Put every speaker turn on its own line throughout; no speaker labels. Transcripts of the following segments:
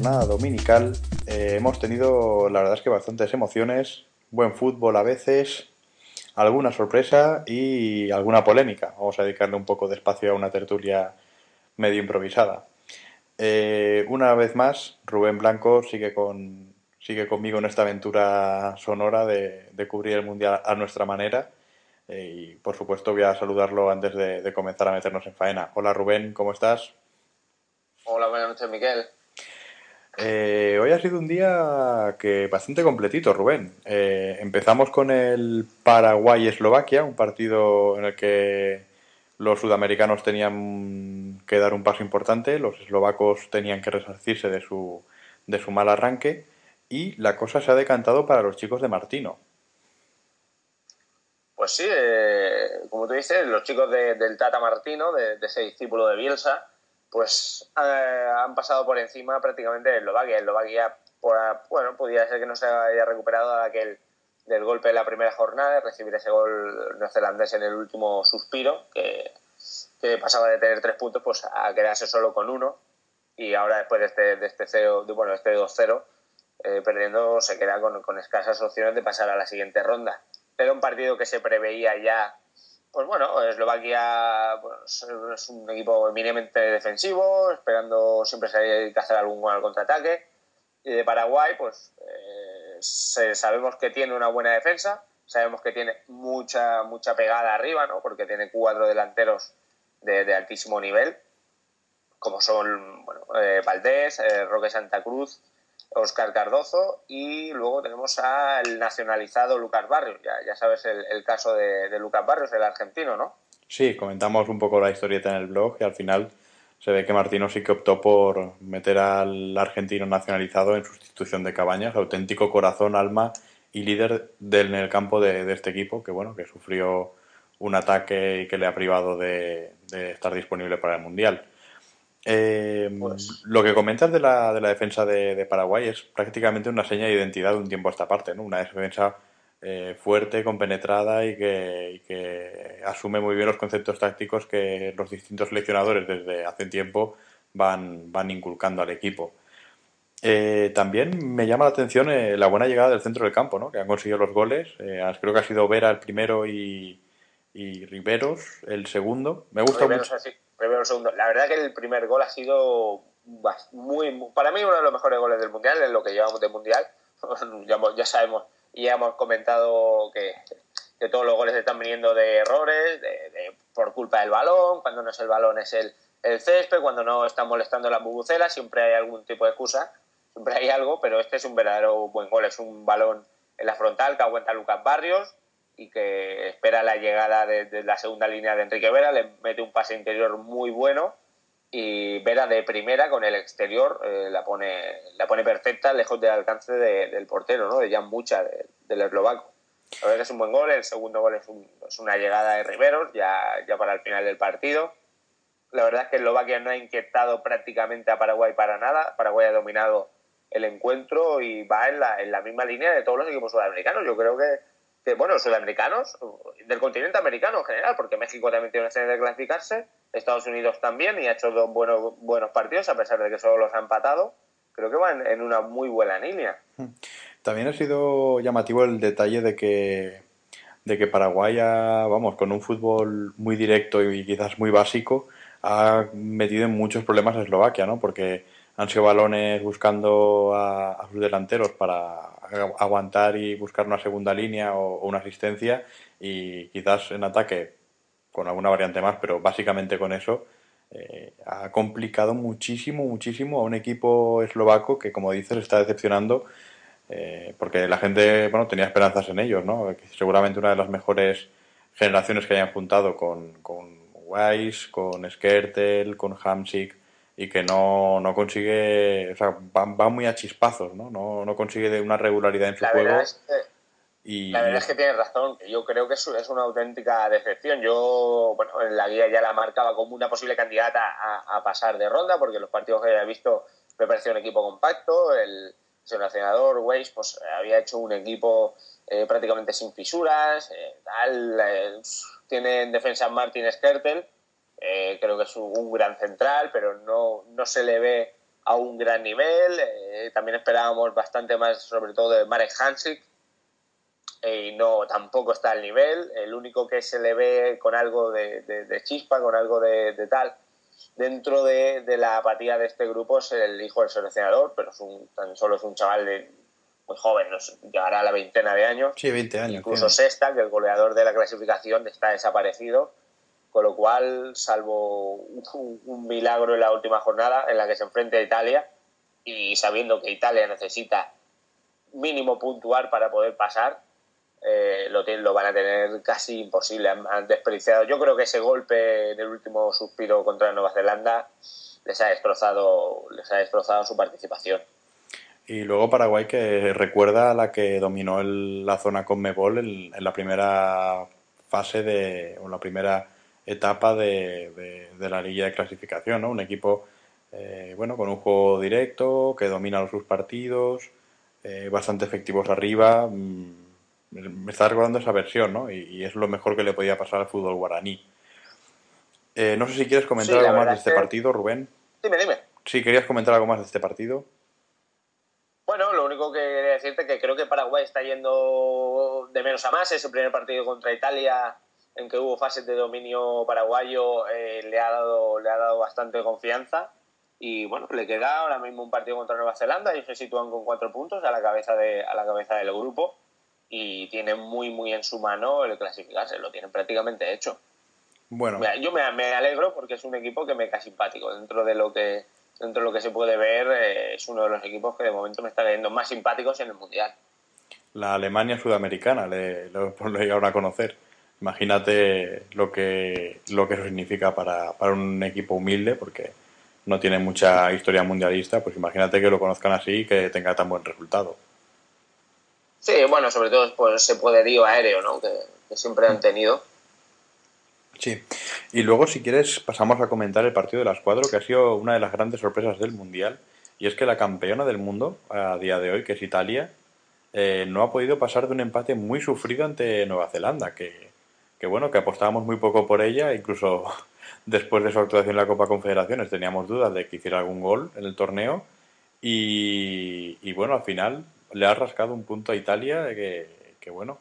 jornada dominical, eh, hemos tenido la verdad es que bastantes emociones, buen fútbol a veces, alguna sorpresa y alguna polémica. Vamos a dedicarle un poco de espacio a una tertulia medio improvisada. Eh, una vez más, Rubén Blanco sigue, con, sigue conmigo en esta aventura sonora de, cubrir el Mundial a nuestra manera. Eh, y por supuesto voy a saludarlo antes de, comenzar a meternos en faena. Hola Rubén, ¿cómo estás?
Hola, buenas noches Miguel.
Eh, hoy ha sido un día que bastante completito, Rubén. empezamos con el Paraguay-Eslovaquia, un partido en el que los sudamericanos tenían que dar un paso importante, los eslovacos tenían que resarcirse de su, de su mal arranque y la cosa se ha decantado para los chicos de Martino.
Pues sí, eh, como tú dices, los chicos del Tata Martino, de, ese discípulo de Bielsa, pues eh, han pasado por encima prácticamente de Eslovaquia. Eslovaquia, bueno, podía ser que no se haya recuperado de aquel del golpe de la primera jornada, de recibir ese gol neozelandés en el último suspiro, que, pasaba de tener tres puntos pues a quedarse solo con uno. Y ahora después de este, de este, cero, bueno, este 2-0, eh, perdiendo, se queda con, escasas opciones de pasar a la siguiente ronda. Era un partido que se preveía ya pues bueno, Eslovaquia es un equipo eminentemente defensivo, esperando siempre hay que hacer algún contraataque. Y de Paraguay, pues eh, sabemos que tiene una buena defensa, sabemos que tiene mucha, mucha pegada arriba, ¿no? porque tiene cuatro delanteros de, altísimo nivel, como son bueno, eh, Valdés, eh, Roque Santa Cruz, Oscar Cardozo y luego tenemos al nacionalizado Lucas Barrios. Ya, sabes el, caso de, Lucas Barrios, el argentino, ¿no?
Sí, comentamos un poco la historieta en el blog y al final se ve que Martino sí que optó por meter al argentino nacionalizado en sustitución de Cabañas, auténtico corazón, alma y líder del, en el campo de, este equipo, que bueno, que sufrió un ataque y que le ha privado de, estar disponible para el Mundial. Eh, pues lo que comentas de la, de la defensa de, de, Paraguay es prácticamente una seña de identidad de un tiempo a esta parte, ¿no? Una defensa eh, fuerte, compenetrada y que, asume muy bien los conceptos tácticos que los distintos seleccionadores desde hace tiempo van, van inculcando al equipo. Eh, también me llama la atención eh, la buena llegada del centro del campo, ¿no? que han conseguido los goles. creo que ha sido Vera el primero y, y Riveros el segundo. Me gusta mucho.
Segundo. La verdad que el primer gol ha sido muy, para mí uno de los mejores goles del Mundial, en lo que llevamos de Mundial. ya, ya sabemos y ya hemos comentado que, todos los goles están viniendo de errores, de, por culpa del balón, cuando no es el balón es el, el césped, cuando no están molestando las bubucelas, siempre hay algún tipo de excusa, siempre hay algo, pero este es un verdadero buen gol, es un balón en la frontal que aguanta Lucas Barrios y que espera la llegada de, la segunda línea de Enrique Vera, le mete un pase interior muy bueno y Vera de primera con el exterior eh, la pone la pone perfecta lejos del alcance del portero no de Jan Mucha del eslovaco. Verdad que es un buen gol el segundo gol es, una llegada de Riveros ya, ya para el final del partido. La verdad es que Eslovaquia no ha inquietado prácticamente a Paraguay para nada. Paraguay ha dominado el encuentro y va en la, en la misma línea de todos los equipos sudamericanos. Yo creo que que, bueno, sudamericanos, del continente americano en general, porque México también tiene una de clasificarse, Estados Unidos también, y ha hecho dos buenos, buenos partidos, a pesar de que solo los ha empatado. Creo que van en una muy buena línea.
También ha sido llamativo el detalle de que, de que Paraguay, vamos, con un fútbol muy directo y quizás muy básico, ha metido en muchos problemas a Eslovaquia, ¿no? Porque han sido balones buscando a, a sus delanteros para aguantar y buscar una segunda línea o, una asistencia y quizás en ataque con alguna variante más, pero básicamente con eso eh, ha complicado muchísimo, muchísimo a un equipo eslovaco que, como dices, está decepcionando eh, porque la gente bueno tenía esperanzas en ellos, ¿no? seguramente una de las mejores generaciones que hayan juntado con, con Weiss, con Skertel, con Hamsik, y que no, no consigue, o sea, va, muy a chispazos, ¿no? ¿no? No consigue una regularidad en su
la
juego.
Verdad es que, y... La verdad es que tienes razón, yo creo que es, es una auténtica decepción. Yo, bueno, en la guía ya la marcaba como una posible candidata a, pasar de ronda, porque los partidos que había visto me parecía un equipo compacto, el seleccionador Weiss pues había hecho un equipo eh, prácticamente sin fisuras, eh, tal, eh, tiene en defensa Martin Skertel, Eh, creo que es un gran central, pero no, no se le ve a un gran nivel. Eh, también esperábamos bastante más, sobre todo de Marek Hansik, y no tampoco está al nivel. El único que se le ve con algo de, chispa, con algo de, tal, dentro de, la apatía de este grupo es el hijo del seleccionador, pero es un, tan solo es un chaval de, muy joven, llegará a la veintena de años.
Sí, 20 años.
Incluso sexta, que el goleador de la clasificación está desaparecido. Con lo cual, salvo un, milagro en la última jornada en la que se enfrenta a Italia y sabiendo que Italia necesita mínimo puntuar para poder pasar, eh, lo, lo, van a tener casi imposible. Han, desperdiciado. Yo creo que ese golpe en el último suspiro contra Nueva Zelanda les ha destrozado, les ha destrozado su participación.
Y luego Paraguay que recuerda a la que dominó la zona con Mebol en, la primera fase de, o la primera etapa de, la liga de clasificación, ¿no? Un equipo, eh, bueno, con un juego directo, que domina sus partidos, eh, bastante efectivos arriba. Mm, me está recordando esa versión, ¿no? Y, es lo mejor que le podía pasar al fútbol guaraní. Eh, no sé si quieres comentar algo más de este partido, Rubén.
Dime, dime.
Sí, querías comentar algo más de este partido.
Bueno, lo único que quería decirte es que creo que Paraguay está yendo de menos a más. Es el primer partido contra Italia en que hubo fases de dominio paraguayo. Eh, le, ha dado, le ha dado bastante confianza. Y bueno, le queda ahora mismo un partido contra Nueva Zelanda y se sitúan con cuatro puntos a la cabeza, de, a la cabeza del grupo. Y tienen muy, muy en su mano el clasificarse. Lo tienen prácticamente hecho. Bueno. yo me, me alegro porque es un equipo que me cae simpático dentro de lo que dentro de lo que se puede ver, eh, es uno de los equipos que de momento me está cayendo más simpáticos en el Mundial.
La Alemania sudamericana, le, lo, lo ahora a conocer. Imagínate lo que, lo que eso significa para, para un equipo humilde, porque no tiene mucha historia mundialista, pues imagínate que lo conozcan así y que tenga tan buen resultado.
Sí, bueno, sobre todo por ese poderío aéreo ¿no? que, que siempre han tenido.
Sí, y luego si quieres pasamos a comentar el partido de las cuatro, que ha sido una de las grandes sorpresas del Mundial, y es que la campeona del mundo a día de hoy, que es Italia, eh, no ha podido pasar de un empate muy sufrido ante Nueva Zelanda, que, que bueno, que apostábamos muy poco por ella, incluso después de su actuación en la Copa Confederaciones teníamos dudas de que hiciera algún gol en el torneo, y, bueno, al final le ha rascado un punto a Italia que, bueno,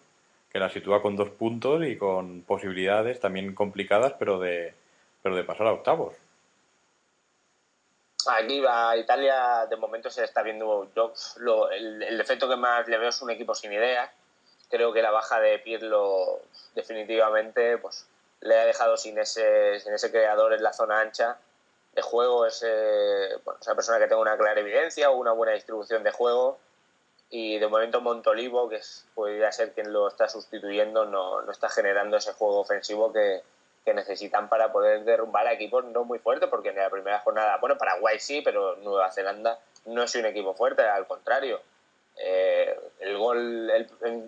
que la sitúa con dos puntos y con posibilidades también complicadas, pero de, pero de pasar a octavos.
Aquí va Italia, de momento se está viendo. Yo, el, el, defecto que más le veo es un equipo sin ideas. Creo que la baja de Pirlo, definitivamente, pues le ha dejado sin ese, sin ese creador en la zona ancha de juego, ese, bueno, esa persona que tenga una clara evidencia o una buena distribución de juego y de momento Montolivo, que es, podría ser quien lo está sustituyendo, no, no está generando ese juego ofensivo que, que, necesitan para poder derrumbar a equipos no muy fuertes, porque en la primera jornada, bueno, Paraguay sí, pero Nueva Zelanda no es un equipo fuerte, al contrario. Eh, el gol,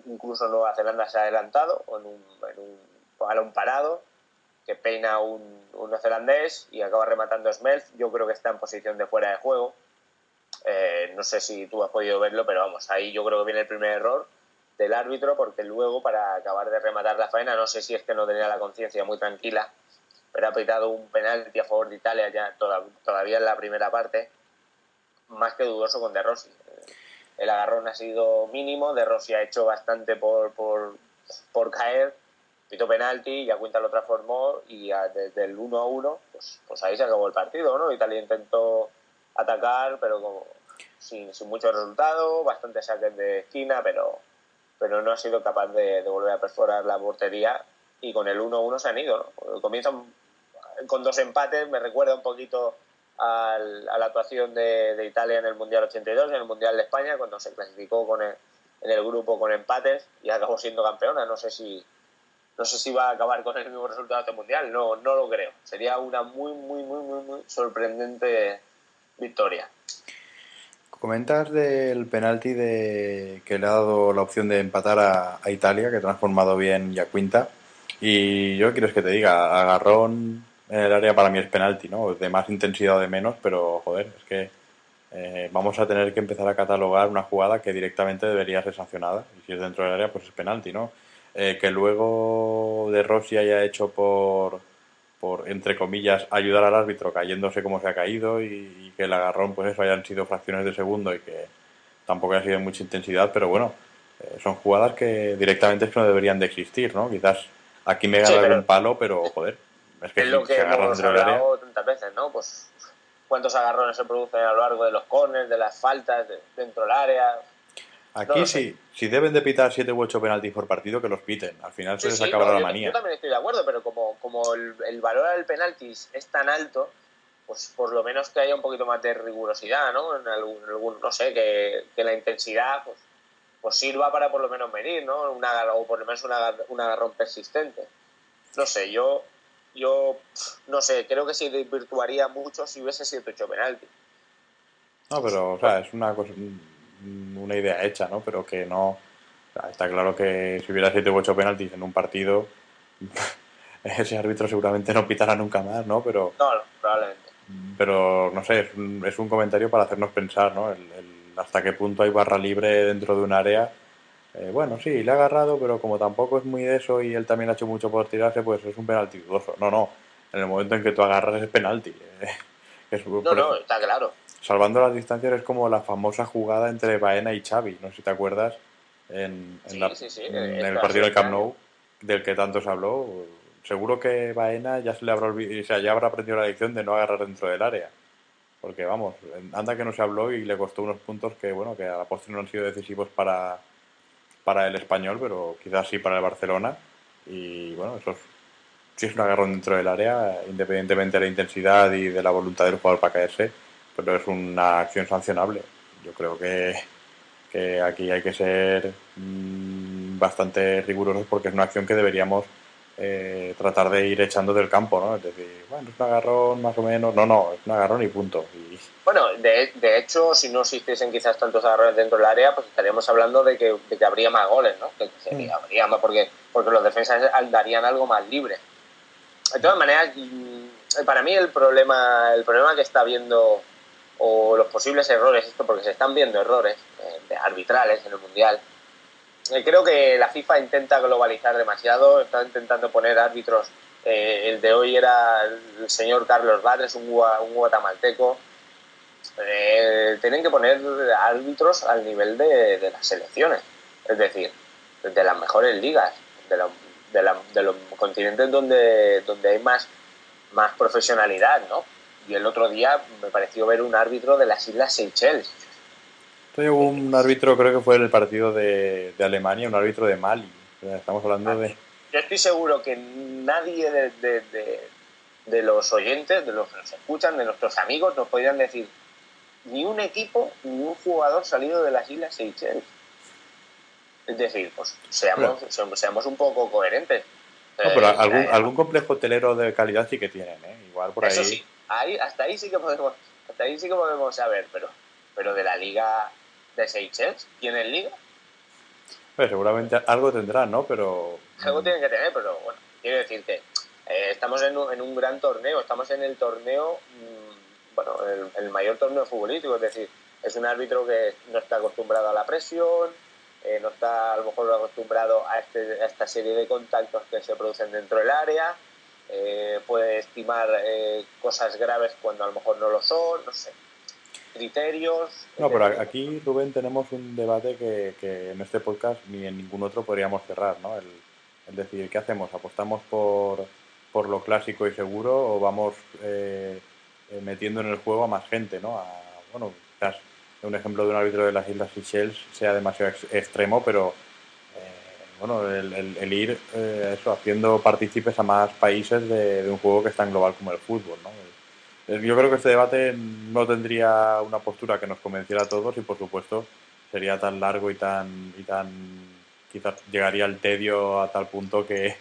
incluso Nueva Zelanda se ha adelantado en un, en un parado que peina un, un neozelandés y acaba rematando Smelth. Yo creo que está en posición de fuera de juego eh, no sé si tú has podido verlo, pero vamos, ahí yo creo que viene el primer error del árbitro, porque luego para acabar de rematar la faena, no sé si es que no tenía la conciencia muy tranquila, pero ha pitado un penalti a favor de Italia ya todavía en la primera parte, más que dudoso con De Rossi. El agarrón ha sido mínimo, De Rossi ha hecho bastante por, por, por caer, pitó penalti, ya Cuenta lo transformó y desde el 1 a 1, pues, pues ahí se acabó el partido, ¿no? Italia intentó atacar, pero como sin, sin mucho resultado, bastantes saques de esquina, pero, pero no ha sido capaz de, volver a perforar la portería y con el 1-1 se han ido. ¿no? Comienzan con dos empates, me recuerda un poquito a la actuación de, Italia en el Mundial 82, en el Mundial de España, cuando se clasificó con en el grupo con empates y acabó siendo campeona. No sé si no sé si va a acabar con el mismo resultado este mundial, no, no lo creo. Sería una muy, muy, muy, muy, muy sorprendente victoria.
Comentas del penalti de que le ha dado la opción de empatar a, Italia, que ha transformado bien ya Quinta. Y yo quieres que te diga, agarrón en el área para mí es penalti, ¿no? De más intensidad o de menos, pero joder, es que eh, vamos a tener que empezar a catalogar una jugada que directamente debería ser sancionada. Y si es dentro del área, pues es penalti, ¿no? Eh, que luego de Rossi haya hecho por por, entre comillas, ayudar al árbitro cayéndose como se ha caído y, que el agarrón, pues eso, hayan sido fracciones de segundo y que tampoco haya sido mucha intensidad, pero bueno, eh, son jugadas que directamente es que no deberían de existir, ¿no? Quizás aquí me gana un palo, pero joder,
es que, es lo que hemos hablado tantas veces, ¿no? Pues cuántos agarrones se producen a lo largo de los corners, de las faltas, dentro del área.
Aquí sí, si deben de pitar 7 u 8 penaltis por partido, que los piten. Al final se les acabará la manía.
Yo también estoy de acuerdo, pero como, como el, valor del penaltis es tan alto, pues por lo menos que haya un poquito más de rigurosidad, ¿no? En algún, no sé, que, la intensidad pues, pues sirva para por lo menos medir, ¿no? Una, o por lo menos un agarrón persistente. No sé, yo yo no sé, creo que se virtuaría mucho si hubiese sido hecho penalti.
No, pero, o sea, es una cosa, una idea hecha, ¿no? Pero que no. está claro que si hubiera 7 u 8 penaltis en un partido, ese árbitro seguramente no pitará nunca más, ¿no? Pero.
No, probablemente.
Pero, no sé, es un, es un comentario para hacernos pensar, ¿no? El, hasta qué punto hay barra libre dentro de un área eh, bueno, sí, le ha agarrado, pero como tampoco es muy de eso y él también ha hecho mucho por tirarse, pues es un penalti dudoso. No, no, en el momento en que tú agarras es penalti.
no, no, está claro.
Salvando las distancias es como la famosa jugada entre Baena y Xavi, no sé si te acuerdas, en, en, el partido del Camp Nou, del que tanto se habló. Seguro que Baena ya se le habrá o sea, ya habrá aprendido la lección de no agarrar dentro del área. Porque vamos, anda que no se habló y le costó unos puntos que, bueno, que a la postre no han sido decisivos para, para el español, pero quizás sí para el Barcelona. Y bueno, eso es, sí es un agarrón dentro del área, independientemente de la intensidad y de la voluntad del jugador para caerse, pero es una acción sancionable. Yo creo que, que aquí hay que ser mm, bastante rigurosos porque es una acción que deberíamos eh, tratar de ir echando del campo, ¿no? Es decir, bueno, es un agarrón más o menos, no, no, es un agarrón y punto. Y...
Bueno, de, de, hecho, si no existiesen quizás tantos agarrones dentro del área, pues estaríamos hablando de que, de que habría más goles, ¿no? Que mm. habría más, porque, porque los defensas darían algo más libre. De todas maneras, mm, para mí el problema, el problema que está viendo, o los posibles errores, esto porque se están viendo errores eh, arbitrales en el Mundial, creo que la FIFA intenta globalizar demasiado, está intentando poner árbitros. Eh, el de hoy era el señor Carlos Badres, un, un guatemalteco. Eh, tienen que poner árbitros al nivel de, las selecciones, es decir, de las mejores ligas, de, de, los continentes donde, donde hay más, más profesionalidad, ¿no? Y el otro día me pareció ver un árbitro de las Islas Seychelles
un árbitro, creo que fue en el partido de, Alemania, un árbitro de Mali. Estamos hablando de.
Yo estoy seguro que nadie de, los oyentes, de los que nos escuchan, de nuestros amigos, nos podrían decir ni un equipo ni un jugador salido de las Islas Seychelles. Es decir, pues seamos, seamos un poco coherentes.
No, pero eh, algún, algún complejo hotelero de calidad sí que tienen, ¿eh? Igual por ahí. Eso
sí, ahí, hasta ahí sí que podemos, hasta ahí sí que podemos saber, pero, pero de la liga de Seychelles tienen liga.
Pues seguramente algo tendrán, ¿no? Pero...
Algo tienen que tener, pero bueno, quiero decir que eh, estamos en un, en un, gran torneo, estamos en el torneo, mm, bueno, el, mayor torneo futbolístico, es decir, es un árbitro que no está acostumbrado a la presión, eh, no está a lo mejor acostumbrado a, este, a esta serie de contactos que se producen dentro del área, eh, puede estimar cosas graves cuando a lo mejor no lo son, no sé criterios.
No, pero aquí, Rubén, tenemos un debate que, que, en este podcast ni en ningún otro podríamos cerrar, ¿no? El, decir, ¿qué hacemos? ¿Apostamos por, por, lo clásico y seguro o vamos eh, eh, metiendo en el juego a más gente, ¿no? A, bueno, quizás un ejemplo de un árbitro de las Islas Seychelles sea demasiado extremo, pero eh, bueno, el, el, ir eso, haciendo partícipes a más países de, de, un juego que es tan global como el fútbol, ¿no? Yo creo que este debate no tendría una postura que nos convenciera a todos y, por supuesto, sería tan largo y tan, y tan quizás llegaría al tedio a tal punto que,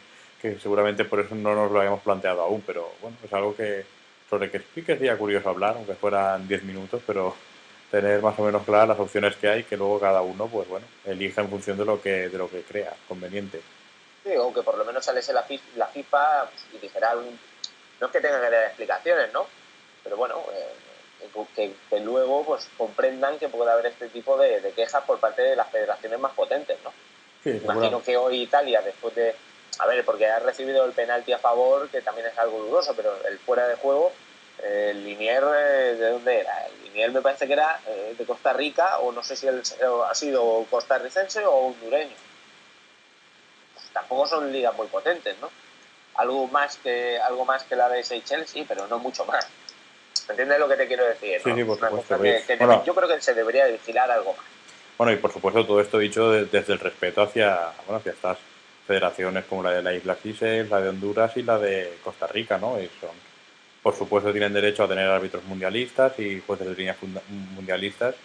seguramente por eso no nos lo habíamos planteado aún, pero bueno, es algo que sobre que sí que sería curioso hablar, aunque fueran 10 minutos, pero tener más o menos claras las opciones que hay, que luego cada uno, pues bueno, elija en función de lo que, de lo que crea conveniente.
Sí, o que por lo menos saliese la, la FIFA y dijera. No es que tenga que dar explicaciones, ¿no? Pero bueno, eh, que, luego pues comprendan que puede haber este tipo de, quejas por parte de las federaciones más potentes, ¿no? Imagino que hoy Italia, después de a ver, porque ha recibido el penalti a favor, que también es algo dudoso, pero el fuera de juego, el Linier, eh, ¿de dónde era? El Linier me parece que era eh, de Costa Rica, o no sé si ha sido costarricense o hondureño. Pues tampoco son ligas muy potentes, ¿no? Algo más que, algo más que la de Seychelles, sí, pero no mucho más. ¿Me entiendes lo que te quiero decir?
Sí, sí, por supuesto.
yo creo que se debería vigilar algo más.
Bueno, y por supuesto todo esto dicho desde el respeto hacia, bueno, hacia estas federaciones como la de la Isla Cisel, la de Honduras y la de Costa Rica, ¿no? Y son, por supuesto tienen derecho a tener árbitros mundialistas y jueces de línea mundialistas,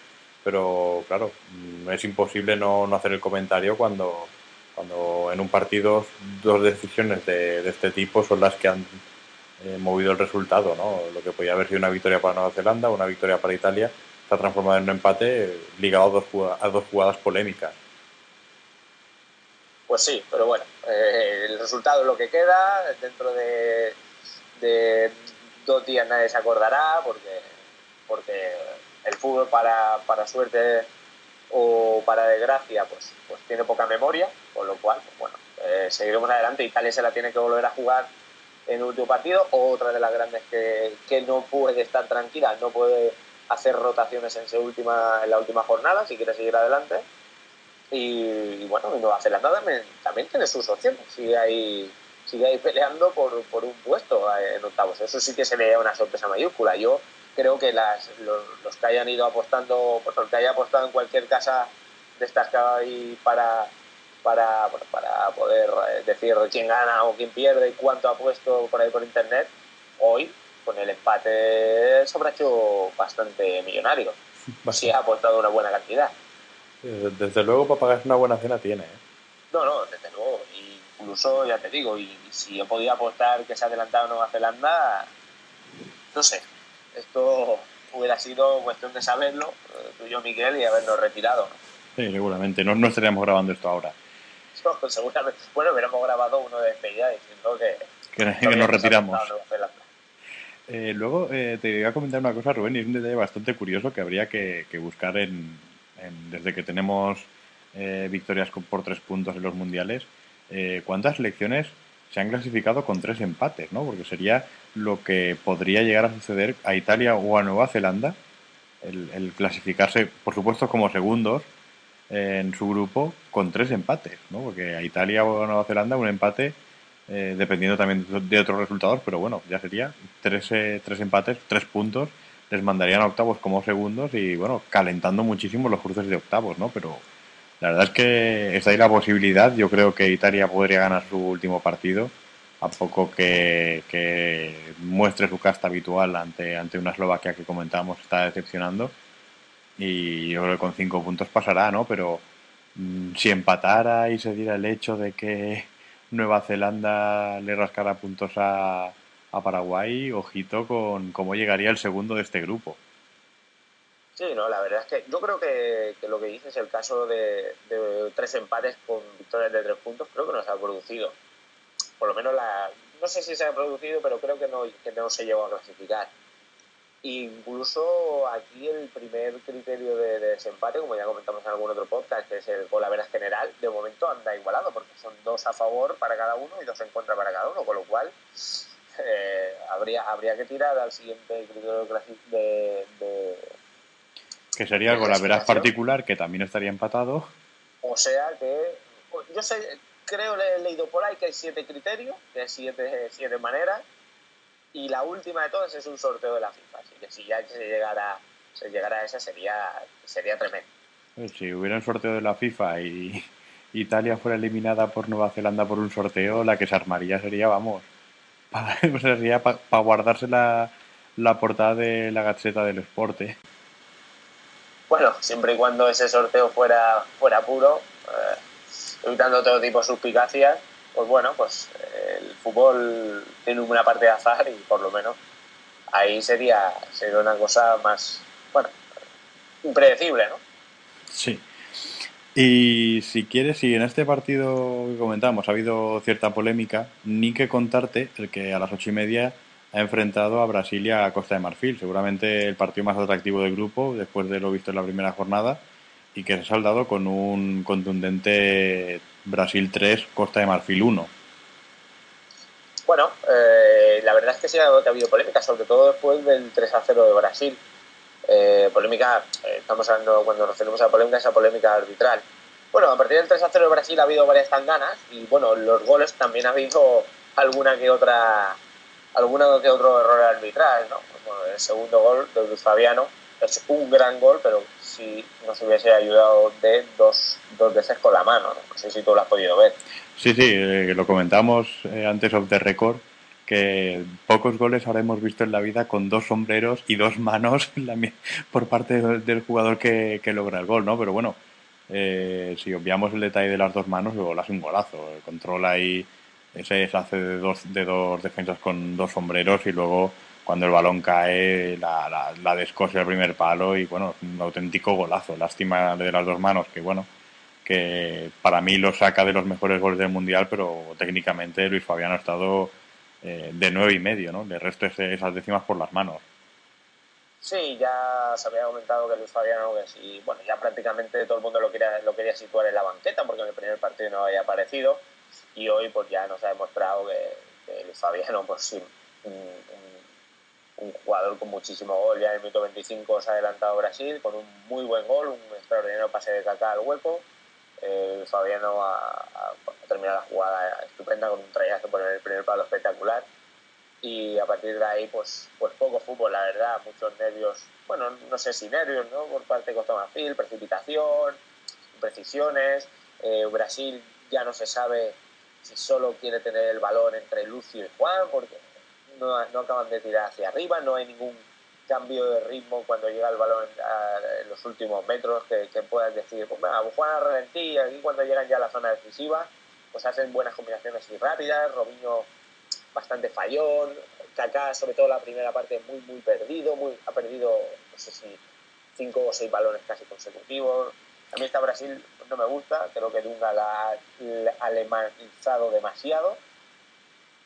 pero claro, mm, es imposible no, no hacer el comentario cuando, cuando en un partido dos decisiones de, este tipo son las que han eh, movido el resultado, ¿no? Lo que podía haber sido una victoria para Nueva Zelanda, una victoria para Italia, se ha transformado en un empate ligado a dos, a dos jugadas polémicas.
Pues sí, pero bueno, eh, el resultado es lo que queda. Dentro de, dos días nadie se acordará porque, porque el fútbol para, para suerte o para desgracia pues, pues tiene poca memoria, con lo cual, pues bueno, eh, seguiremos adelante. Italia se la tiene que volver a jugar en el último partido. Otra de las grandes que, que no puede estar tranquila, no puede hacer rotaciones en, su última, en la última jornada si quiere seguir adelante y, bueno, Nueva Zelanda también, también tiene sus opciones, sigue ahí, sigue ahí peleando por, por un puesto en octavos. Eso sí que sería una sorpresa mayúscula. Yo creo que las, los, que hayan ido apostando, pues los que hayan apostado en cualquier casa de estas que hay para, para, para poder eh, decir quién gana o quién pierde y cuánto ha puesto por ahí por internet, hoy con el empate se habrá hecho bastante millonario. Si ha apostado una buena cantidad.
Desde luego para pagar una buena cena tiene. ¿eh?
No, no, desde luego. Incluso, ya te digo, y, si yo podía apostar que se ha adelantado Nueva Zelanda, no sé. Esto hubiera sido cuestión de saberlo, eh, tú y yo, Miguel, y habernos retirado.
Sí, seguramente. No, no estaríamos grabando esto ahora.
seguramente. Bueno, hubiéramos grabado uno de despedida diciendo que,
que, nos retiramos. Eh, luego te voy a comentar una cosa, Rubén, y es un detalle bastante curioso que habría que buscar en, desde que tenemos eh, victorias por tres puntos en los mundiales, eh, ¿cuántas selecciones se han clasificado con tres empates? ¿no? Porque sería lo que podría llegar a suceder a Italia o a Nueva Zelanda, el, clasificarse, por supuesto, como segundos en su grupo con tres empates, ¿no? porque a Italia o a Nueva Zelanda un empate, eh, dependiendo también de otros resultados, pero bueno, ya sería tres, tres empates, tres puntos les mandarían a octavos como segundos y bueno, calentando muchísimo los cruces de octavos, ¿no? Pero la verdad es que está ahí la posibilidad. Yo creo que Italia podría ganar su último partido, a poco que, muestre su casta habitual ante, ante una Eslovaquia que comentábamos está decepcionando. Y yo creo que con cinco puntos pasará, ¿no? Pero mm, si empatara y se diera el hecho de que Nueva Zelanda le rascara puntos a, a Paraguay, ojito con cómo llegaría el segundo de este grupo.
Sí, no, la verdad es que yo creo que, lo que dices, el caso de, tres empates con victorias de tres puntos, creo que no se ha producido. Por lo menos la. No sé si se ha producido, pero creo que no, que no se llegó a clasificar. Incluso aquí el primer criterio de, desempate, como ya comentamos en algún otro podcast, que es el gol a general, de momento anda igualado, porque son dos a favor para cada uno y dos en contra para cada uno, con lo cual eh, habría, habría que tirar al siguiente criterio de, de
que sería algo la veraz particular que también estaría empatado.
O sea que yo sé creo he leído por ahí que hay siete criterios de siete, siete maneras y la última de todas es un sorteo de la FIFA así que si ya se llegara se llegara a esa sería sería tremendo
pues si hubiera un sorteo de la FIFA y Italia fuera eliminada por Nueva Zelanda por un sorteo la que se armaría sería vamos para, sería para guardarse la, portada de la gacheta del esporte.
Bueno, siempre y cuando ese sorteo fuera, fuera puro, eh, evitando todo tipo de suspicacias, pues bueno, pues eh, el fútbol tiene una parte de azar y por lo menos ahí sería, sería una cosa más, bueno, impredecible, ¿no?
Sí. Y si quieres, si en este partido que comentamos ha habido cierta polémica, ni que contarte el que a las ocho y media ha enfrentado a Brasil y a Costa de Marfil. Seguramente el partido más atractivo del grupo, después de lo visto en la primera jornada, y que se ha saldado con un contundente Brasil 3, Costa de Marfil 1.
bueno, eh, la verdad es que sí ha, habido polémica, sobre todo después del 3 a 0 de Brasil. Eh, polémica, eh, estamos hablando cuando nos referimos a polémica, esa polémica arbitral. Bueno, a partir del 3 a 0 de Brasil ha habido varias tanganas y bueno, los goles también ha habido alguna que otra alguna que otro error arbitral, ¿no? el segundo gol de Luis Fabiano es un gran gol, pero si nos hubiese ayudado de dos, dos veces con la mano. No, sé si tú lo has podido ver.
Sí, sí, eh, lo comentamos eh, antes of the record, que pocos goles ahora hemos visto en la vida con dos sombreros y dos manos por parte del jugador que, logra el gol, ¿no? Pero bueno, eh, si obviamos el detalle de las dos manos, el gol hace un golazo. Controla ahí ese hace de dos, de dos defensas con dos sombreros y luego cuando el balón cae la, la, la el primer palo y bueno, un auténtico golazo. Lástima de las dos manos que bueno, que para mí lo saca de los mejores goles del mundial, pero técnicamente Luis Fabiano ha estado eh, de nueve y medio, ¿no? Le resto esas décimas por las manos.
Sí, ya se había comentado que Luis Fabiano, que sí, bueno, ya prácticamente todo el mundo lo quería, lo quería situar en la banqueta porque en el primer partido no había aparecido y hoy pues ya nos ha demostrado que, Luis Fabiano, pues sí, un, jugador con muchísimo gol, ya en el minuto 25 se ha adelantado Brasil con un muy buen gol, un extraordinario pase de caca al hueco. Eh, Fabiano ha, terminado la jugada estupenda con un trayazo por el primer palo espectacular. Y a partir de ahí pues pues poco fútbol la verdad muchos nervios. Bueno no sé si nervios no por parte de Costa Marfil precipitación precisiones. Eh, Brasil ya no se sabe si solo quiere tener el balón entre Lucio y Juan, porque no, acaban de tirar hacia arriba, no hay ningún cambio de ritmo cuando llega el balón en los últimos metros que, que puedas decir, pues venga, Juan a ralentí, y aquí cuando llegan ya a la zona decisiva, pues hacen buenas combinaciones y rápidas, Robinho bastante fallón, Kaká sobre todo la primera parte muy muy perdido, muy, ha perdido no sé si cinco o seis balones casi consecutivos, a mí esta Brasil no me gusta, creo que Dunga la ha alemanizado demasiado.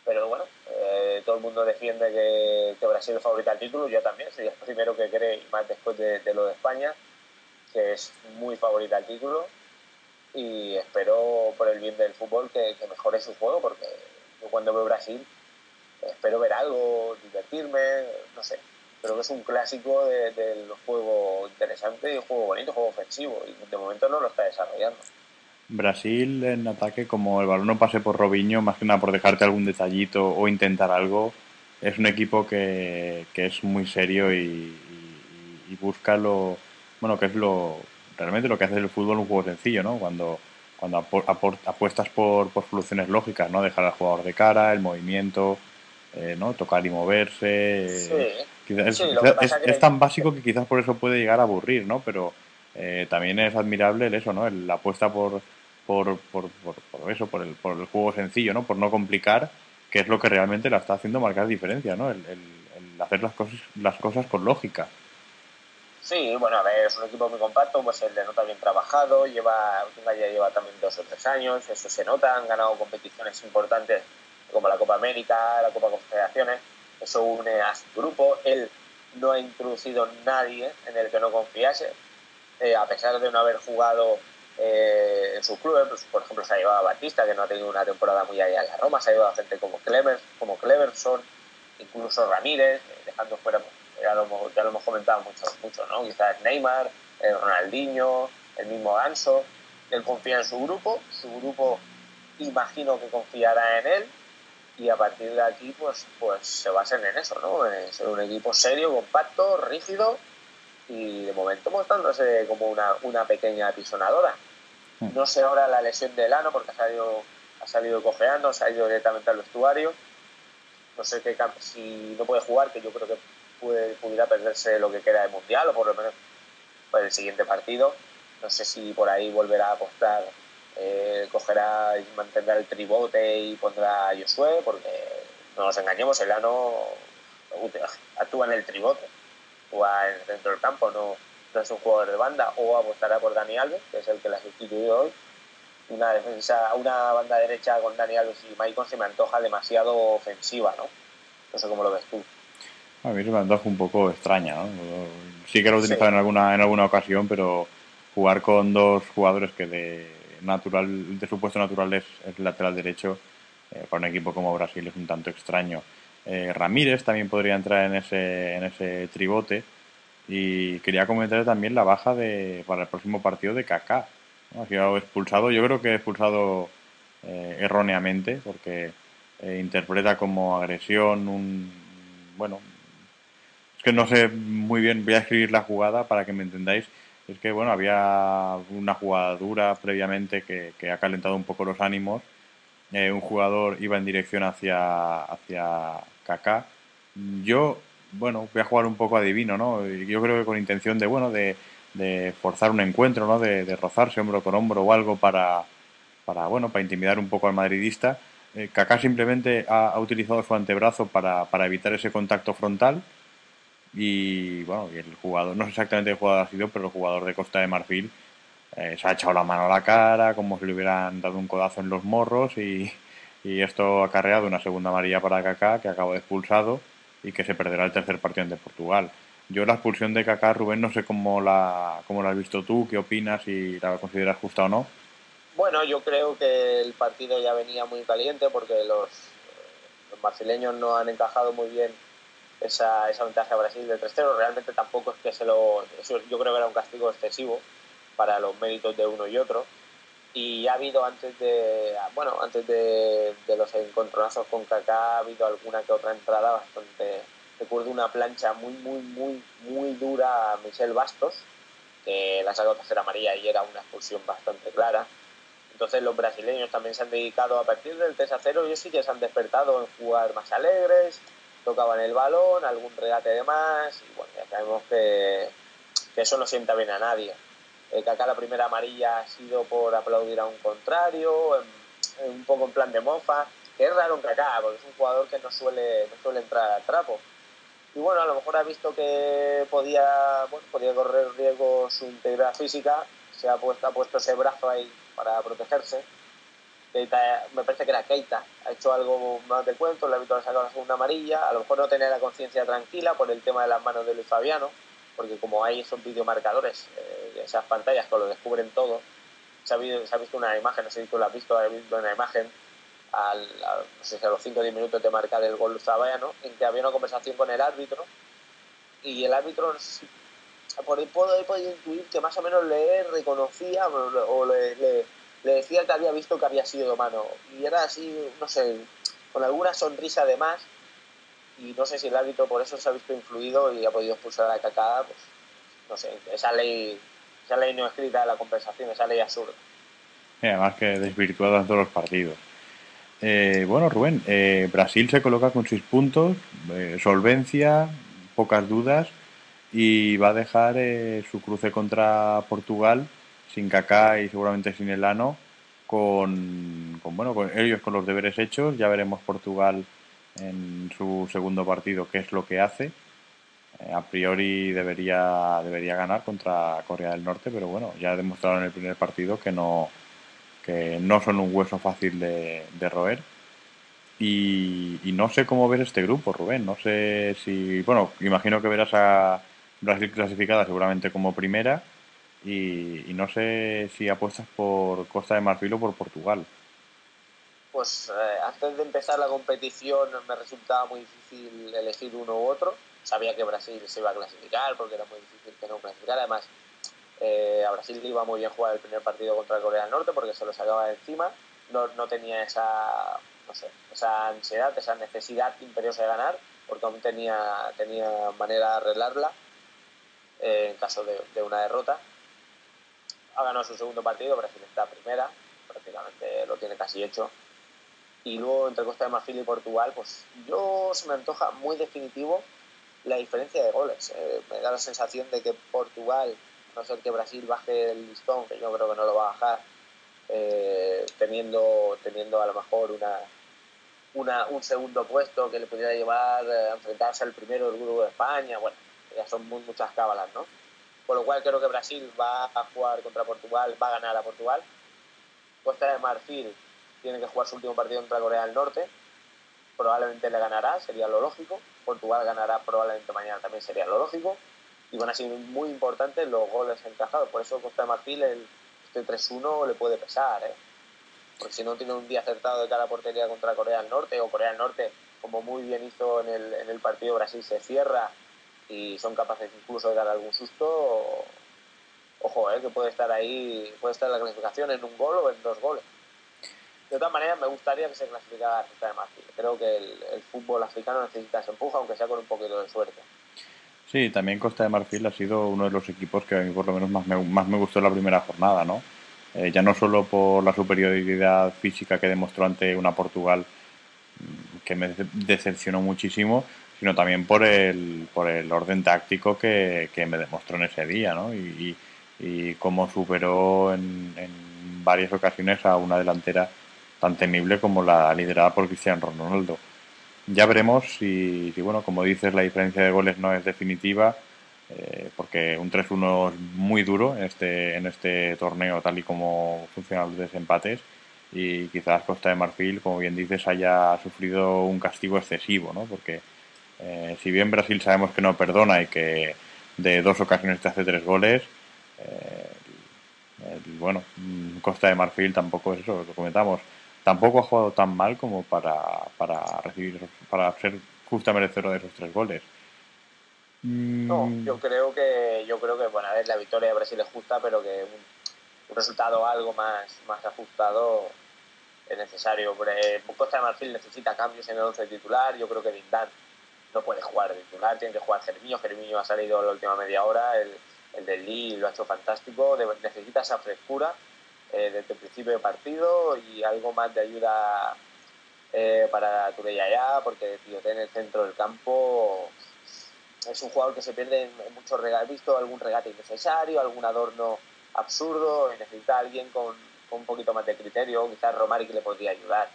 Pero bueno, eh, todo el mundo defiende que, Brasil es favorita al título, yo también, soy el primero que cree, y más después de, lo de España, que es muy favorita al título. Y espero, por el bien del fútbol, que, que mejore su juego, porque yo cuando veo Brasil espero ver algo, divertirme, no sé, creo que es un clásico del de, juego interesante y juego bonito, juego ofensivo, y de momento no lo está desarrollando.
Brasil en ataque, como el balón no pase por Robinho, más que nada por dejarte algún detallito o intentar algo, es un equipo que, que es muy serio y, y, busca lo, bueno, que es lo, realmente lo que hace el fútbol un juego sencillo, ¿no? Cuando, cuando apuestas por, por soluciones lógicas, ¿no? Dejar al jugador de cara, el movimiento, eh, ¿no? Tocar y moverse. es, tan básico que quizás por eso puede llegar a aburrir, ¿no? Pero eh, también es admirable el eso, ¿no? La apuesta por, por, por, por, eso, por el, por el juego sencillo, ¿no? Por no complicar, que es lo que realmente la está haciendo marcar diferencia, ¿no? El, hacer las cosas, las cosas con lógica.
Sí, bueno, a ver, es un equipo muy compacto, pues el de nota bien trabajado, lleva, ya lleva también dos o tres años, eso se nota, han ganado competiciones importantes como la Copa América, la Copa Confederaciones, eso une a su grupo. Él no ha introducido nadie en el que no confiase, eh, a pesar de no haber jugado eh, en su club, pues, por ejemplo, se ha llevado a Batista, que no ha tenido una temporada muy allá en la Roma, se ha llevado a gente como, Clever, como Cleverson, incluso Ramírez, eh, dejando fuera, ya lo, ya lo hemos comentado mucho, mucho ¿no? quizás Neymar, Ronaldinho, el mismo Ganso. Él confía en su grupo, su grupo imagino que confiará en él y a partir de aquí pues, pues se basen en eso, ¿no? En ser un equipo serio, compacto, rígido y de momento mostrándose como una, una pequeña apisonadora. Hmm. No sé ahora la lesión de Lano porque ha salido, ha salido cojeando, se ha ido directamente al vestuario. No sé qué si no puede jugar, que yo creo que puede, pudiera perderse lo que queda de mundial o por lo menos el siguiente partido. No sé si por ahí volverá a apostar eh, cogerá y mantendrá el tribote y pondrá a Josué, porque no nos engañemos, el ano actúa en el tribote, o dentro del campo, no, es un jugador de banda, o apostará por Dani Alves, que es el que la ha sustituido hoy. Una defensa, una banda derecha con Dani Alves y Maicon se me antoja demasiado ofensiva, ¿no? No sé cómo lo ves tú.
A mí se me antoja un poco extraña, ¿no? Sí que lo he utilizado en, alguna, en alguna ocasión, pero jugar con dos jugadores que de natural, de su puesto natural es el lateral derecho, eh, para un equipo como Brasil es un tanto extraño. Eh, Ramírez también podría entrar en ese, en ese tribote. Y quería comentar también la baja de, para el próximo partido de Kaká. Ha sido expulsado, yo creo que expulsado eh, erróneamente, porque interpreta como agresión un. Bueno, es que no sé muy bien, voy a escribir la jugada para que me entendáis. Es que, bueno, había una jugada dura previamente que, que ha calentado un poco los ánimos eh, un jugador iba en dirección hacia, hacia Kaká. Yo, bueno, voy a jugar un poco adivino, ¿no? Yo creo que con intención de, bueno, de, forzar un encuentro, ¿no? De, rozarse hombro con hombro o algo para, para, bueno, para intimidar un poco al madridista. Eh, Kaká simplemente ha, utilizado su antebrazo para, para evitar ese contacto frontal y, bueno, y el jugador, no sé exactamente el jugador ha sido, pero el jugador de Costa de Marfil eh, se ha echado la mano a la cara, como si le hubieran dado un codazo en los morros y, esto ha acarreado una segunda amarilla para Kaká que acabó expulsado y que se perderá el tercer partido de Portugal. Yo la expulsión de Kaká, Rubén, no sé cómo la, cómo la has visto tú, qué opinas, y la consideras justa o no.
Bueno, yo creo que el partido ya venía muy caliente porque los, los brasileños no han encajado muy bien esa, esa ventaja a Brasil de 3-0. Realmente tampoco es que se lo... yo creo que era un castigo excesivo para los méritos de uno y otro. Y ha habido antes de, bueno, antes de, los encontronazos con Kaká, ha habido alguna que otra entrada bastante, recuerdo una plancha muy, muy, muy, muy dura a Michel Bastos, que la sacó tercera amarilla y era una expulsión bastante clara. Entonces los brasileños también se han dedicado a partir del 3 a 0, ellos sí que se han despertado en jugar más alegres, tocaban el balón, algún regate de más, y bueno, ya sabemos que eso no sienta bien a nadie eh, que acá la primera amarilla ha sido por aplaudir a un contrario, un poco en plan de mofa, que es raro en Kaká, porque es un jugador que no suele, no suele entrar al trapo. Y bueno, a lo mejor ha visto que podía, bueno, podía correr riesgo su integridad física, se ha puesto, ha puesto ese brazo ahí para protegerse. Keita, me parece que era Keita, ha hecho algo más de cuento, le ha sacado la segunda amarilla, a lo mejor no tenía la conciencia tranquila por el tema de las manos de Luis Fabiano, porque como hay esos videomarcadores, eh, esas pantallas que lo descubren todo, se ha, visto, una imagen, no sé si tú lo has visto, ha visto una imagen al, a, no sé si a los 5 o 10 minutos de marcar el gol zabayano, en que había una conversación con el árbitro y el árbitro por ahí puedo, podido intuir que más o menos le reconocía o le, le, decía que había visto que había sido mano. Y era así, no sé, con alguna sonrisa de más. Y no sé si el árbitro por eso se ha visto influido y ha podido expulsar a Kaká, pues no sé, esa ley, esa ley no escrita de la compensación, esa ley absurda.
además que desvirtuada en todos los partidos. Eh, bueno, Rubén, eh, Brasil se coloca con seis puntos, eh, solvencia, pocas dudas y va a dejar su cruce contra Portugal sin Kaká y seguramente sin Elano con, con bueno con ellos con los deberes hechos. Ya veremos Portugal en su segundo partido qué es lo que hace. Eh, a priori debería, debería ganar contra Corea del Norte, pero bueno, ya ha demostrado en el primer partido que no, que no son un hueso fácil de, roer. Y, no sé cómo ver este grupo, Rubén. No sé si. Bueno, imagino que verás a Brasil clasificada seguramente como primera. Y, y no sé si apuestas por Costa de Marfil o por Portugal
pues eh, antes de empezar la competición me resultaba muy difícil elegir uno u otro. Sabía que Brasil se iba a clasificar porque era muy difícil que no clasificara. Además, eh, a Brasil le iba muy bien jugar el primer partido contra Corea del Norte porque se lo sacaba de encima. No, no tenía esa, no sé, esa ansiedad, esa necesidad imperiosa de ganar porque aún tenía, tenía manera de arreglarla eh, en caso de, de una derrota. Ha ganado su segundo partido, Brasil está primera, prácticamente lo tiene casi hecho y luego entre Costa de Marfil y Portugal, pues yo se me antoja muy definitivo la diferencia de goles. Eh, me da la sensación de que Portugal, no ser que Brasil baje el listón, que yo creo que no lo va a bajar, eh, teniendo, teniendo a lo mejor una, una, un segundo puesto que le pudiera llevar a enfrentarse al primero del grupo de España, bueno, ya son muy, muchas cábalas, ¿no? Por lo cual creo que Brasil va a jugar contra Portugal, va a ganar a Portugal. Costa de Marfil tiene que jugar su último partido contra Corea del Norte. Probablemente le ganará, sería lo lógico. Portugal ganará probablemente mañana, también sería lo lógico. Y van a ser muy importantes los goles encajados. Por eso Costa de Marfil, el, este 3-1 le puede pesar. ¿eh? porque si no tiene un día acertado de cada portería contra Corea del Norte, o Corea del Norte, como muy bien hizo en el, en el partido Brasil, se cierra y son capaces incluso de dar algún susto, ojo, eh, que puede estar ahí, puede estar la clasificación en un gol o en dos goles. De todas maneras, me gustaría que se clasificara Costa de Marfil. Creo que el, fútbol africano necesita ese empuje, aunque sea con un poquito de suerte.
Sí, también Costa de Marfil ha sido uno de los equipos que a mí por lo menos más me, más me gustó en la primera jornada, ¿no? Eh, ya no solo por la superioridad física que demostró ante una Portugal mm, que me decepcionó muchísimo, sino también por el, por el orden táctico que, que me demostró en ese día, ¿no? Y, y, cómo superó en, en, varias ocasiones a una delantera tan temible como la liderada por Cristiano Ronaldo. Ya veremos si, si bueno, como dices, la diferencia de goles no es definitiva, eh, porque un 3-1 es muy duro en este, en este torneo, tal y como funcionan los desempates y quizás Costa de Marfil, como bien dices, haya sufrido un castigo excesivo, ¿no? Porque eh, si bien Brasil sabemos que no perdona y que de dos ocasiones te hace tres goles, eh, bueno, Costa de Marfil tampoco es eso, lo comentamos, tampoco ha jugado tan mal como para, para recibir, para ser justa merecedor de esos tres goles.
No, mm. yo creo que, yo creo que, bueno, a la victoria de Brasil es justa, pero que un, resultado algo más, más ajustado es necesario. Costa de Marfil necesita cambios en el once titular, yo creo que Dindán no puede jugar de titular, tiene que jugar Germiño. Germiño ha salido la última media hora, el, el del Lee lo ha hecho fantástico. necesita esa frescura eh, desde el principio del partido y algo más de ayuda eh, para ya porque en el centro del campo es un jugador que se pierde en, muchos regates. He visto algún regate innecesario, algún adorno absurdo necesita alguien con, un poquito más de criterio, quizás Romari que le podría ayudar.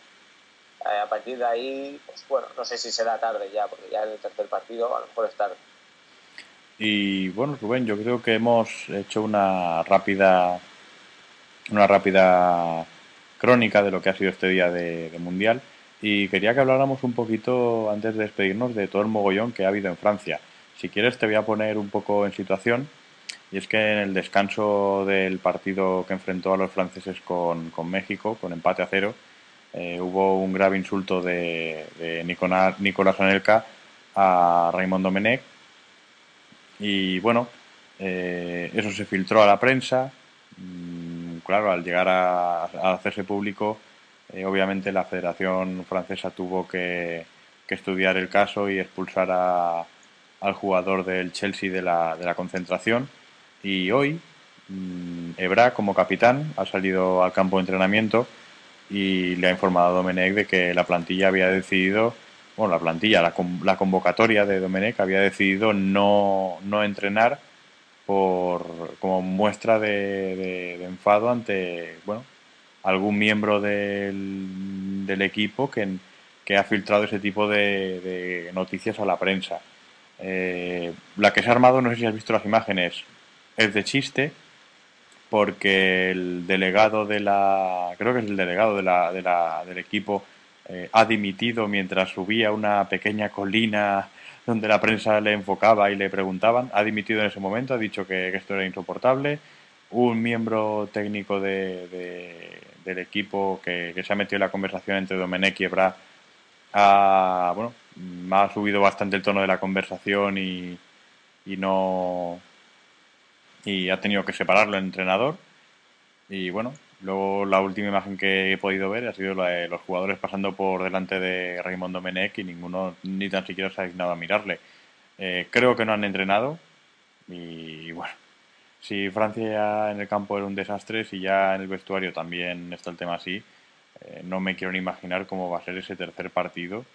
Eh, a partir de ahí, pues bueno, no sé si será tarde ya, porque ya en el tercer partido a lo mejor es tarde.
Y bueno, Rubén, yo creo que hemos hecho una rápida, una rápida crónica de lo que ha sido este día de, Mundial y quería que habláramos un poquito antes de despedirnos de todo el mogollón que ha habido en Francia. Si quieres te voy a poner un poco en situación y es que en el descanso del partido que enfrentó a los franceses con, con México, con empate a cero, eh, hubo un grave insulto de, de Nicolás, Anelka a Raymond Domenech y bueno, eh, eso se filtró a la prensa. Claro, al llegar a, hacerse público, eh, obviamente la Federación Francesa tuvo que, estudiar el caso y expulsar al jugador del Chelsea de la, de la concentración. Y hoy, mm, Ebra, como capitán, ha salido al campo de entrenamiento y le ha informado a Domenech de que la plantilla había decidido, bueno, la plantilla, la, la convocatoria de Domenech había decidido no, no entrenar por, como muestra de, enfado ante, bueno, algún miembro del, equipo que, que, ha filtrado ese tipo de, noticias a la prensa. Eh, la que se ha armado, no sé si has visto las imágenes, es de chiste, porque el delegado de la, creo que es el delegado de la, de la, del equipo, eh, ha dimitido mientras subía una pequeña colina donde la prensa le enfocaba y le preguntaban. Ha dimitido en ese momento, ha dicho que, esto era insoportable. Un miembro técnico de, del equipo que, se ha metido en la conversación entre Domenech y Ebra ha, bueno, ha subido bastante el tono de la conversación y, y no y ha tenido que separarlo el entrenador. Y bueno, luego la última imagen que he podido ver ha sido la de los jugadores pasando por delante de Raymond Domenech y ninguno ni tan siquiera se ha dignado a mirarle. Eh, creo que no han entrenado y bueno, si Francia en el campo era un desastre, si ya en el vestuario también está el tema así, eh, no me quiero ni imaginar cómo va a ser ese tercer partido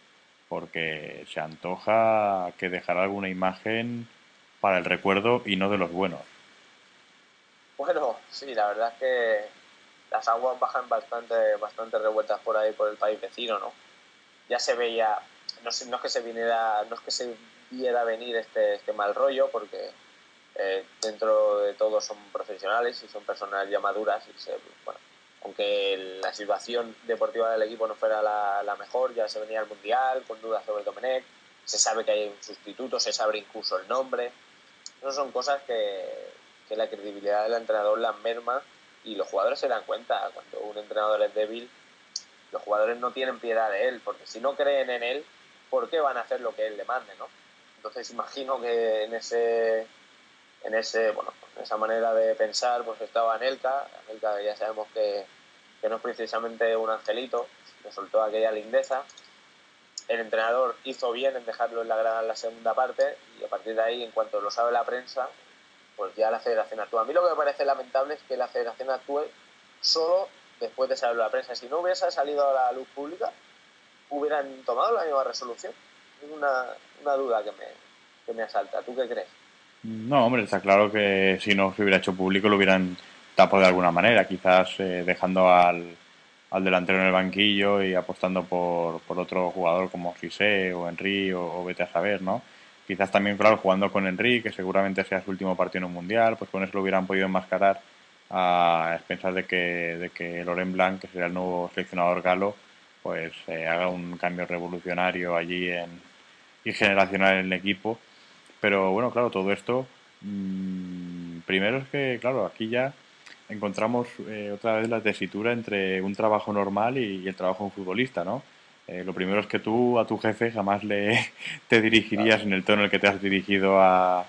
porque se antoja que dejará alguna imagen para el recuerdo y no de los buenos.
Bueno, sí, la verdad es que las aguas bajan bastante, bastante revueltas por ahí, por el país vecino, ¿no? Ya se veía, no, no es que se viniera, no es que se viera venir este, este mal rollo, porque eh, dentro de todo son profesionales y son personas ya maduras y bueno, aunque la situación deportiva del equipo no fuera la, mejor, ya se venía al Mundial con dudas sobre Domenech, se sabe que hay un sustituto, se sabe incluso el nombre. Esas son cosas que, que la credibilidad del entrenador la merma y los jugadores se dan cuenta cuando un entrenador es débil los jugadores no tienen piedad de él, porque si no creen en él, ¿por qué van a hacer lo que él le mande, no? Entonces imagino que en ese, en ese, bueno, en esa manera de pensar, pues estaba Anelka, Anelka ya sabemos que, que no es precisamente un angelito, le soltó aquella lindeza. El entrenador hizo bien en dejarlo en la grada en la segunda parte y a partir de ahí, en cuanto lo sabe la prensa, pues ya la federación actúa. A mí lo que me parece lamentable es que la federación actúe solo después de saber la prensa. Si no hubiese salido a la luz pública, hubieran tomado la misma resolución. Es una, una duda que me, que me asalta. ¿Tú qué crees?
No, hombre, está claro que si no se hubiera hecho público lo hubieran tapado de alguna manera, quizás eh, dejando al, al, delantero en el banquillo y apostando por, por otro jugador como Cissé o Henry o, vete a saber, ¿no? Quizás también, claro, jugando con Henry, que seguramente sea su último partido en un mundial, pues con eso lo hubieran podido enmascarar a pensar de que, de que Laurent Blanc, que será el nuevo seleccionador galo, pues eh, haga un cambio revolucionario allí en, y generacional en el equipo. Pero bueno, claro, todo esto, mmm, primero es que, claro, aquí ya encontramos eh, otra vez la tesitura entre un trabajo normal y, y el trabajo de un futbolista, ¿no? Eh, lo primero es que tú a tu jefe jamás le te dirigirías en el tono en el que te has dirigido a,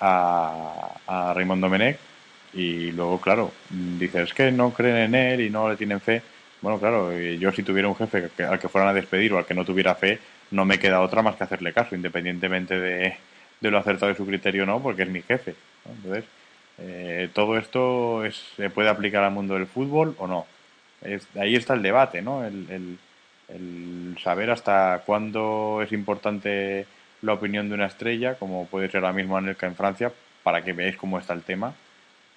a, Raymond Domenech y luego, claro, dices es que no creen en él y no le tienen fe. Bueno, claro, yo si tuviera un jefe al que fueran a despedir o al que no tuviera fe, no me queda otra más que hacerle caso, independientemente de, de lo acertado de su criterio o no, porque es mi jefe. Entonces, eh, todo esto es, se puede aplicar al mundo del fútbol o no. Ahí está el debate, ¿no? El, el, saber hasta cuándo es importante la opinión de una estrella, como puede ser ahora mismo Anelka en Francia, para que veáis cómo está el tema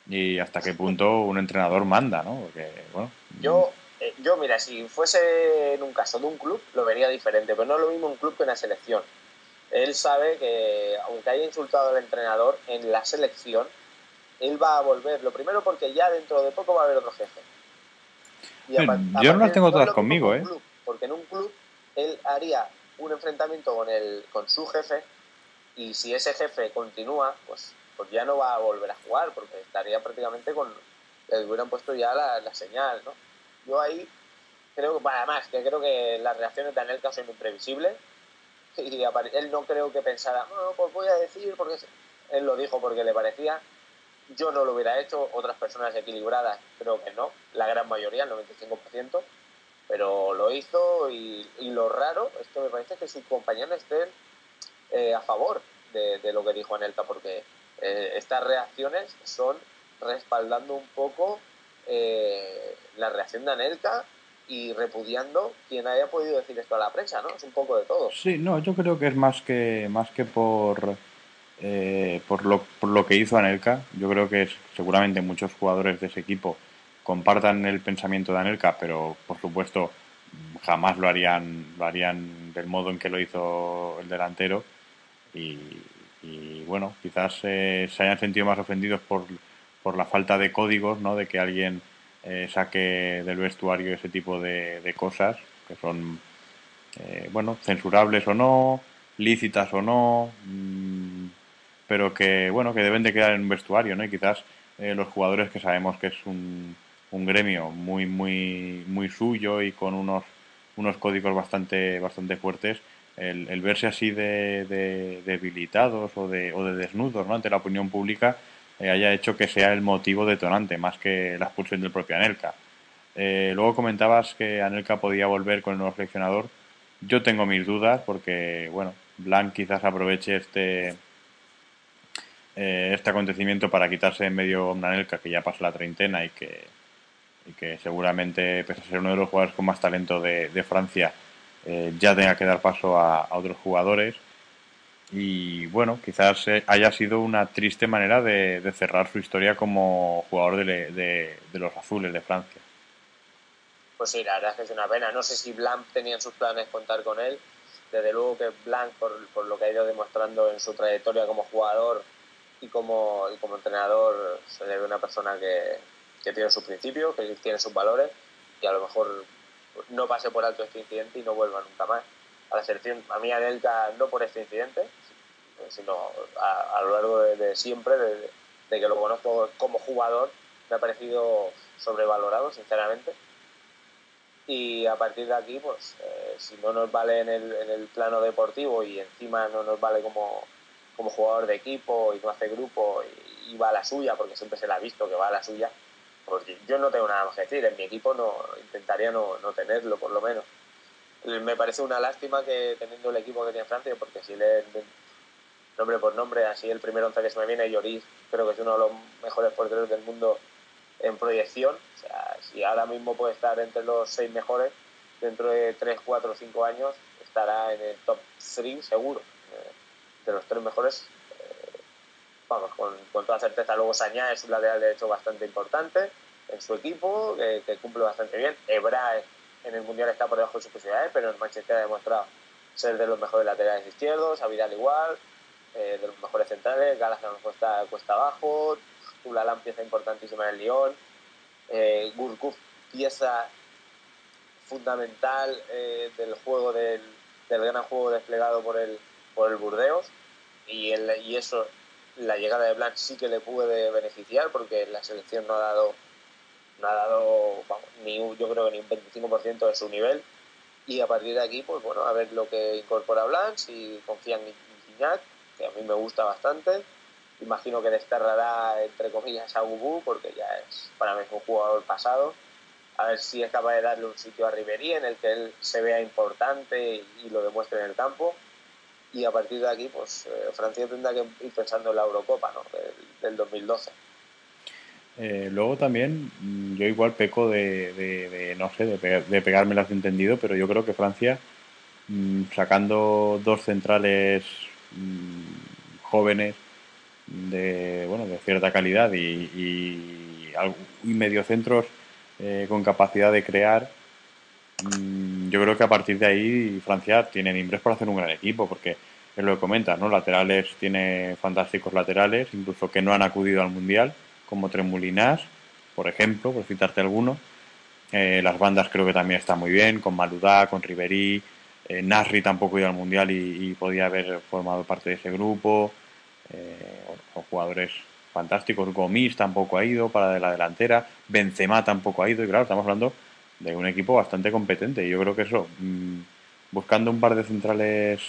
y hasta qué punto un entrenador manda, ¿no? Porque, bueno.
Yo, eh, yo, mira, si fuese en un caso de un club, lo vería diferente, pero no es lo mismo un club que una selección. Él sabe que, aunque haya insultado al entrenador en la selección, él va a volver. Lo primero porque ya dentro de poco va a haber otro jefe.
Y a, a yo no las tengo todas conmigo, ¿eh?
Club, porque en un club él haría un enfrentamiento con, el, con su jefe y si ese jefe continúa, pues, pues ya no va a volver a jugar porque estaría prácticamente con... Le hubieran puesto ya la, la señal, ¿no? Yo ahí creo que, además, que creo que las reacciones de Anelka son imprevisibles y él no creo que pensara, no, pues voy a decir porque él lo dijo porque le parecía yo no lo hubiera hecho, otras personas equilibradas creo que no, la gran mayoría, el 95%, pero lo hizo y, y lo raro es que me parece que sus compañeros estén eh, a favor de, lo que dijo Anelka, porque eh, estas reacciones son respaldando un poco eh, la reacción de Anelka y repudiando quien haya podido decir esto a la prensa, ¿no? Es un poco de todo.
Sí, no, yo creo que es más que, más que por eh, por, lo, por lo que hizo Anelka. Yo creo que es, seguramente muchos jugadores de ese equipo compartan el pensamiento de Anelka, pero por supuesto jamás lo harían, lo harían del modo en que lo hizo el delantero. Y, bueno, quizás eh, se hayan sentido más ofendidos por, por la falta de códigos, ¿no? de que alguien eh, saque del vestuario ese tipo de, cosas que son, eh, bueno, censurables o no, lícitas o no, mmm, pero que bueno que deben de quedar en un vestuario, ¿no? Y quizás eh, los jugadores que sabemos que es un, un gremio muy muy muy suyo y con unos unos códigos bastante bastante fuertes, el, el verse así de, de, debilitados o de, o de desnudos, ¿no? Ante la opinión pública eh, haya hecho que sea el motivo detonante más que la expulsión del propio Anelka. Eh, luego comentabas que Anelka podía volver con el nuevo seleccionador. Yo tengo mis dudas porque, bueno, Blanc quizás aproveche este, eh, este acontecimiento para quitarse en medio una Anelka que ya pasa la treintena y que, y que seguramente, pese a ser uno de los jugadores con más talento de, de Francia, eh, ya tenga que dar paso a, a, otros jugadores. Y bueno, quizás eh, haya sido una triste manera de, de cerrar su historia como jugador de, de, los azules de Francia.
Pues sí, la verdad es que es una pena. No sé si Blanc tenía en sus planes contar con él. Desde luego que Blanc, por, por lo que ha ido demostrando en su trayectoria como jugador, y como, y como entrenador se le ve una persona que, que tiene sus principios, que tiene sus valores y a lo mejor no pase por alto este incidente y no vuelva nunca más a la selección. A mí Anelka no por este incidente, sino a, a lo largo de, siempre, de, que lo conozco como jugador, me ha parecido sobrevalorado, sinceramente. y a partir de aquí, pues eh, si no nos vale en el, plano deportivo y encima no nos vale como, jugador de equipo y no hace grupo y, y, va a la suya, porque siempre se le ha visto que va a la suya, pues yo no tengo nada más que decir. En mi equipo no intentaría no, no tenerlo, por lo menos. Me parece una lástima que teniendo el equipo que tiene Francia, porque si le nombre por nombre, así el primer once que se me viene, Lloris, creo que es uno de los mejores porteros del mundo en proyección. O sea, si ahora mismo puede estar entre los seis mejores, dentro de 3, 4 o 5 años estará en el top 3 seguro. Eh, de los tres mejores, vamos, con, con, toda certeza. Luego Sañá es un lateral derecho bastante importante en su equipo, que, cumple bastante bien. Ebra en el Mundial está por debajo de sus posibilidades, pero en Manchester ha demostrado ser de los mejores laterales izquierdos, a Vidal igual, eh, de los mejores centrales, Galas cuesta, cuesta abajo, Tulalán pieza importantísima en el Lyon, eh, Gurkuf pieza fundamental eh, del juego del, del, gran juego desplegado por el, por el Burdeos y, el, y eso la llegada de Blanc sí que le puede beneficiar porque la selección no ha dado no ha dado ni yo creo que ni un 25% de su nivel. Y a partir de aquí pues bueno a ver lo que incorpora Blanc si confían en Gignac que a mí me gusta bastante. Imagino que desterrará entre comillas a Gugu porque ya es para mí es un jugador pasado. A ver si es capaz de darle un sitio a Ribery en el que él se vea importante y lo demuestre en el campo y a partir de aquí pues eh, Francia tendrá que ir pensando en la Eurocopa ¿no? del, del 2012
eh, luego también mm, yo igual peco de, de, de no sé, de, de pegarme las entendido, pero yo creo que Francia, mmm, sacando dos centrales mmm, jóvenes de, bueno, de cierta calidad y, y, y mediocentros eh, con capacidad de crear, yo creo que a partir de ahí Francia tiene mimbres para hacer un gran equipo, porque es lo que comentas, ¿no? Laterales tiene fantásticos laterales, incluso que no han acudido al Mundial como Tremulinas, por ejemplo, por citarte alguno. Eh, las bandas creo que también están muy bien, con Maludá, con Riverí. Eh, Nasri tampoco ha ido al Mundial y, podía haber formado parte de ese grupo. Eh, jugadores fantásticos. Gomis tampoco ha ido para de la delantera. Benzema tampoco ha ido. Y claro, estamos hablando de un equipo bastante competente. Yo creo que eso, mmm, buscando un par de centrales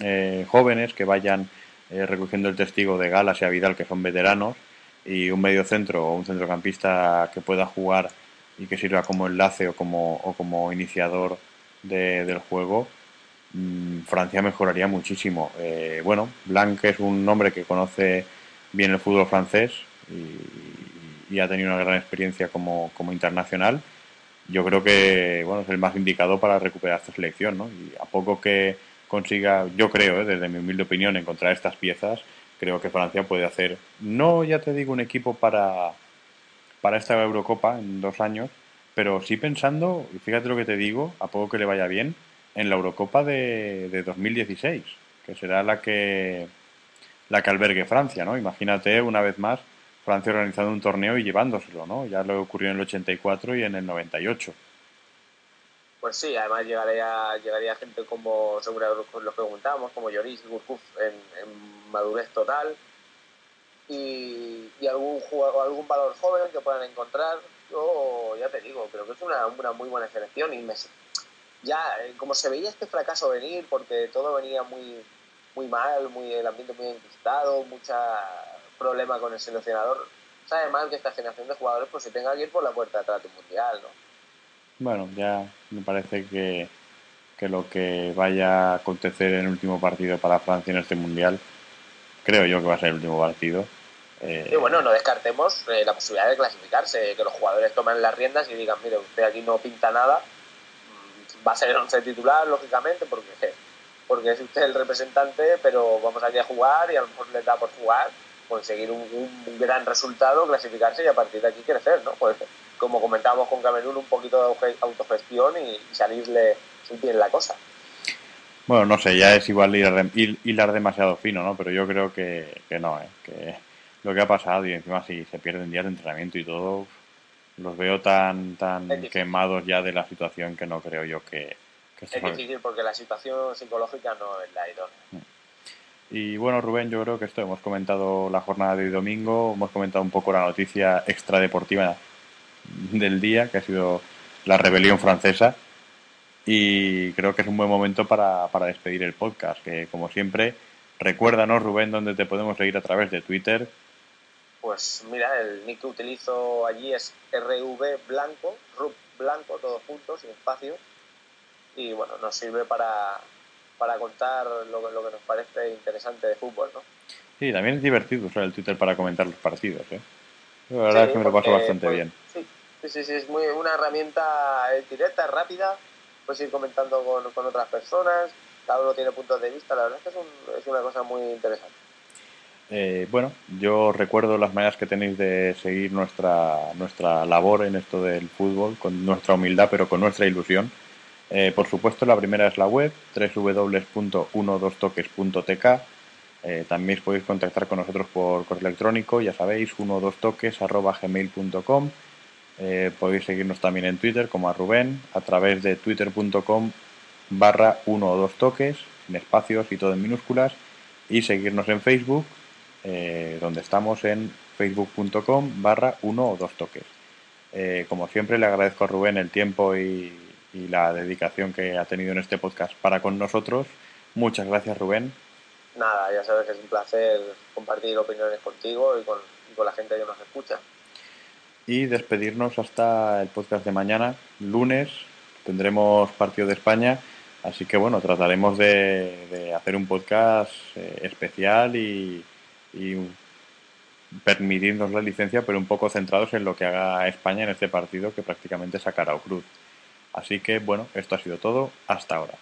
eh, jóvenes que vayan eh, recogiendo el testigo de Galas y a Vidal, que son veteranos, y un medio centro o un centrocampista que pueda jugar y que sirva como enlace o como, o como iniciador de, del juego, mmm, Francia mejoraría muchísimo. Eh, bueno, Blanc es un hombre que conoce bien el fútbol francés y, y ha tenido una gran experiencia como, como, internacional. Yo creo que bueno, es el más indicado para recuperar esta selección. ¿no? Y a poco que consiga, yo creo, ¿eh? desde mi humilde opinión, encontrar estas piezas, creo que Francia puede hacer, no ya te digo un equipo para, para esta Eurocopa en dos años, pero sí pensando, y fíjate lo que te digo, a poco que le vaya bien, en la Eurocopa de, de 2016, que será la que, la que albergue Francia, ¿no? Imagínate una vez más Francia organizando un torneo y llevándoselo, ¿no? Ya lo ocurrió en el 84 y en el 98.
Pues sí, además llegaría, llegaría gente como, según lo que preguntábamos, como Lloris y en, en, madurez total y, y, algún jugador, algún valor joven que puedan encontrar. Yo ya te digo, creo que es una, una muy buena selección y me, ya, eh, como se veía este fracaso venir, porque todo venía muy, muy mal, muy, el ambiente muy enquistado, mucha problema con el seleccionador, sabe mal que esta generación de jugadores pues se tenga que ir por la puerta de atrás del mundial, ¿no?
Bueno, ya me parece que, que lo que vaya a acontecer en el último partido para Francia en este mundial, creo yo que va a ser el último partido.
Eh... Y bueno, no descartemos eh, la posibilidad de clasificarse, que los jugadores tomen las riendas y digan, mire, usted aquí no pinta nada, va a ser el once titular, lógicamente, porque, porque es usted el representante, pero vamos aquí a jugar y a lo mejor les da por jugar, conseguir un, un gran resultado, clasificarse y a partir de aquí crecer, ¿no? Pues, como comentábamos con Camerún, un poquito de autogestión y, salirle bien la cosa.
Bueno, no sé, ya es igual hilar, hilar demasiado fino, ¿no? Pero yo creo que, que no, ¿eh? que lo que ha pasado y encima si se pierden días de entrenamiento y todo, los veo tan tan quemados ya de la situación que no creo yo que... que
es difícil porque la situación psicológica no es la idónea.
Y bueno, Rubén, yo creo que esto hemos comentado la jornada de domingo, hemos comentado un poco la noticia extradeportiva del día, que ha sido la rebelión francesa. Y creo que es un buen momento para, para despedir el podcast, que como siempre, recuérdanos, Rubén, dónde te podemos seguir a través de Twitter.
Pues mira, el nick que utilizo allí es RV Blanco, RUB Blanco, todos juntos, sin espacio. Y bueno, nos sirve para, para contar lo, lo que nos parece interesante de fútbol, ¿no?
Sí, también es divertido usar el Twitter para comentar los partidos, ¿eh? La verdad es que me lo paso bastante
pues,
bien.
Sí, sí, sí, es muy, una herramienta directa, rápida, puedes ir comentando con, con, otras personas, cada uno tiene puntos de vista, la verdad es que es, un, es una cosa muy interesante.
Eh, bueno, yo recuerdo las maneras que tenéis de seguir nuestra, nuestra labor en esto del fútbol, con nuestra humildad, pero con nuestra ilusión. Eh, por supuesto, la primera es la web, www.12toques.tk. Eh, también podéis contactar con nosotros por correo electrónico, ya sabéis, 12toques.gmail.com. Eh, podéis seguirnos también en Twitter como a Rubén a través de twitter.com barra 1 o 2 toques, en espacios y todo en minúsculas. Y seguirnos en Facebook, eh, donde estamos en facebook.com barra 1 o 2 toques. Eh, como siempre, le agradezco a Rubén el tiempo y, y la dedicación que ha tenido en este podcast para con nosotros. Muchas gracias, Rubén.
Nada, ya sabes que es un placer compartir opiniones contigo y con, y con la gente que nos escucha.
Y despedirnos hasta el podcast de mañana, lunes, tendremos partido de España, así que bueno, trataremos de, de hacer un podcast eh, especial y, y permitirnos la licencia, pero un poco centrados en lo que haga España en este partido que prácticamente sacará o cruz. Así que bueno, esto ha sido todo. Hasta ahora.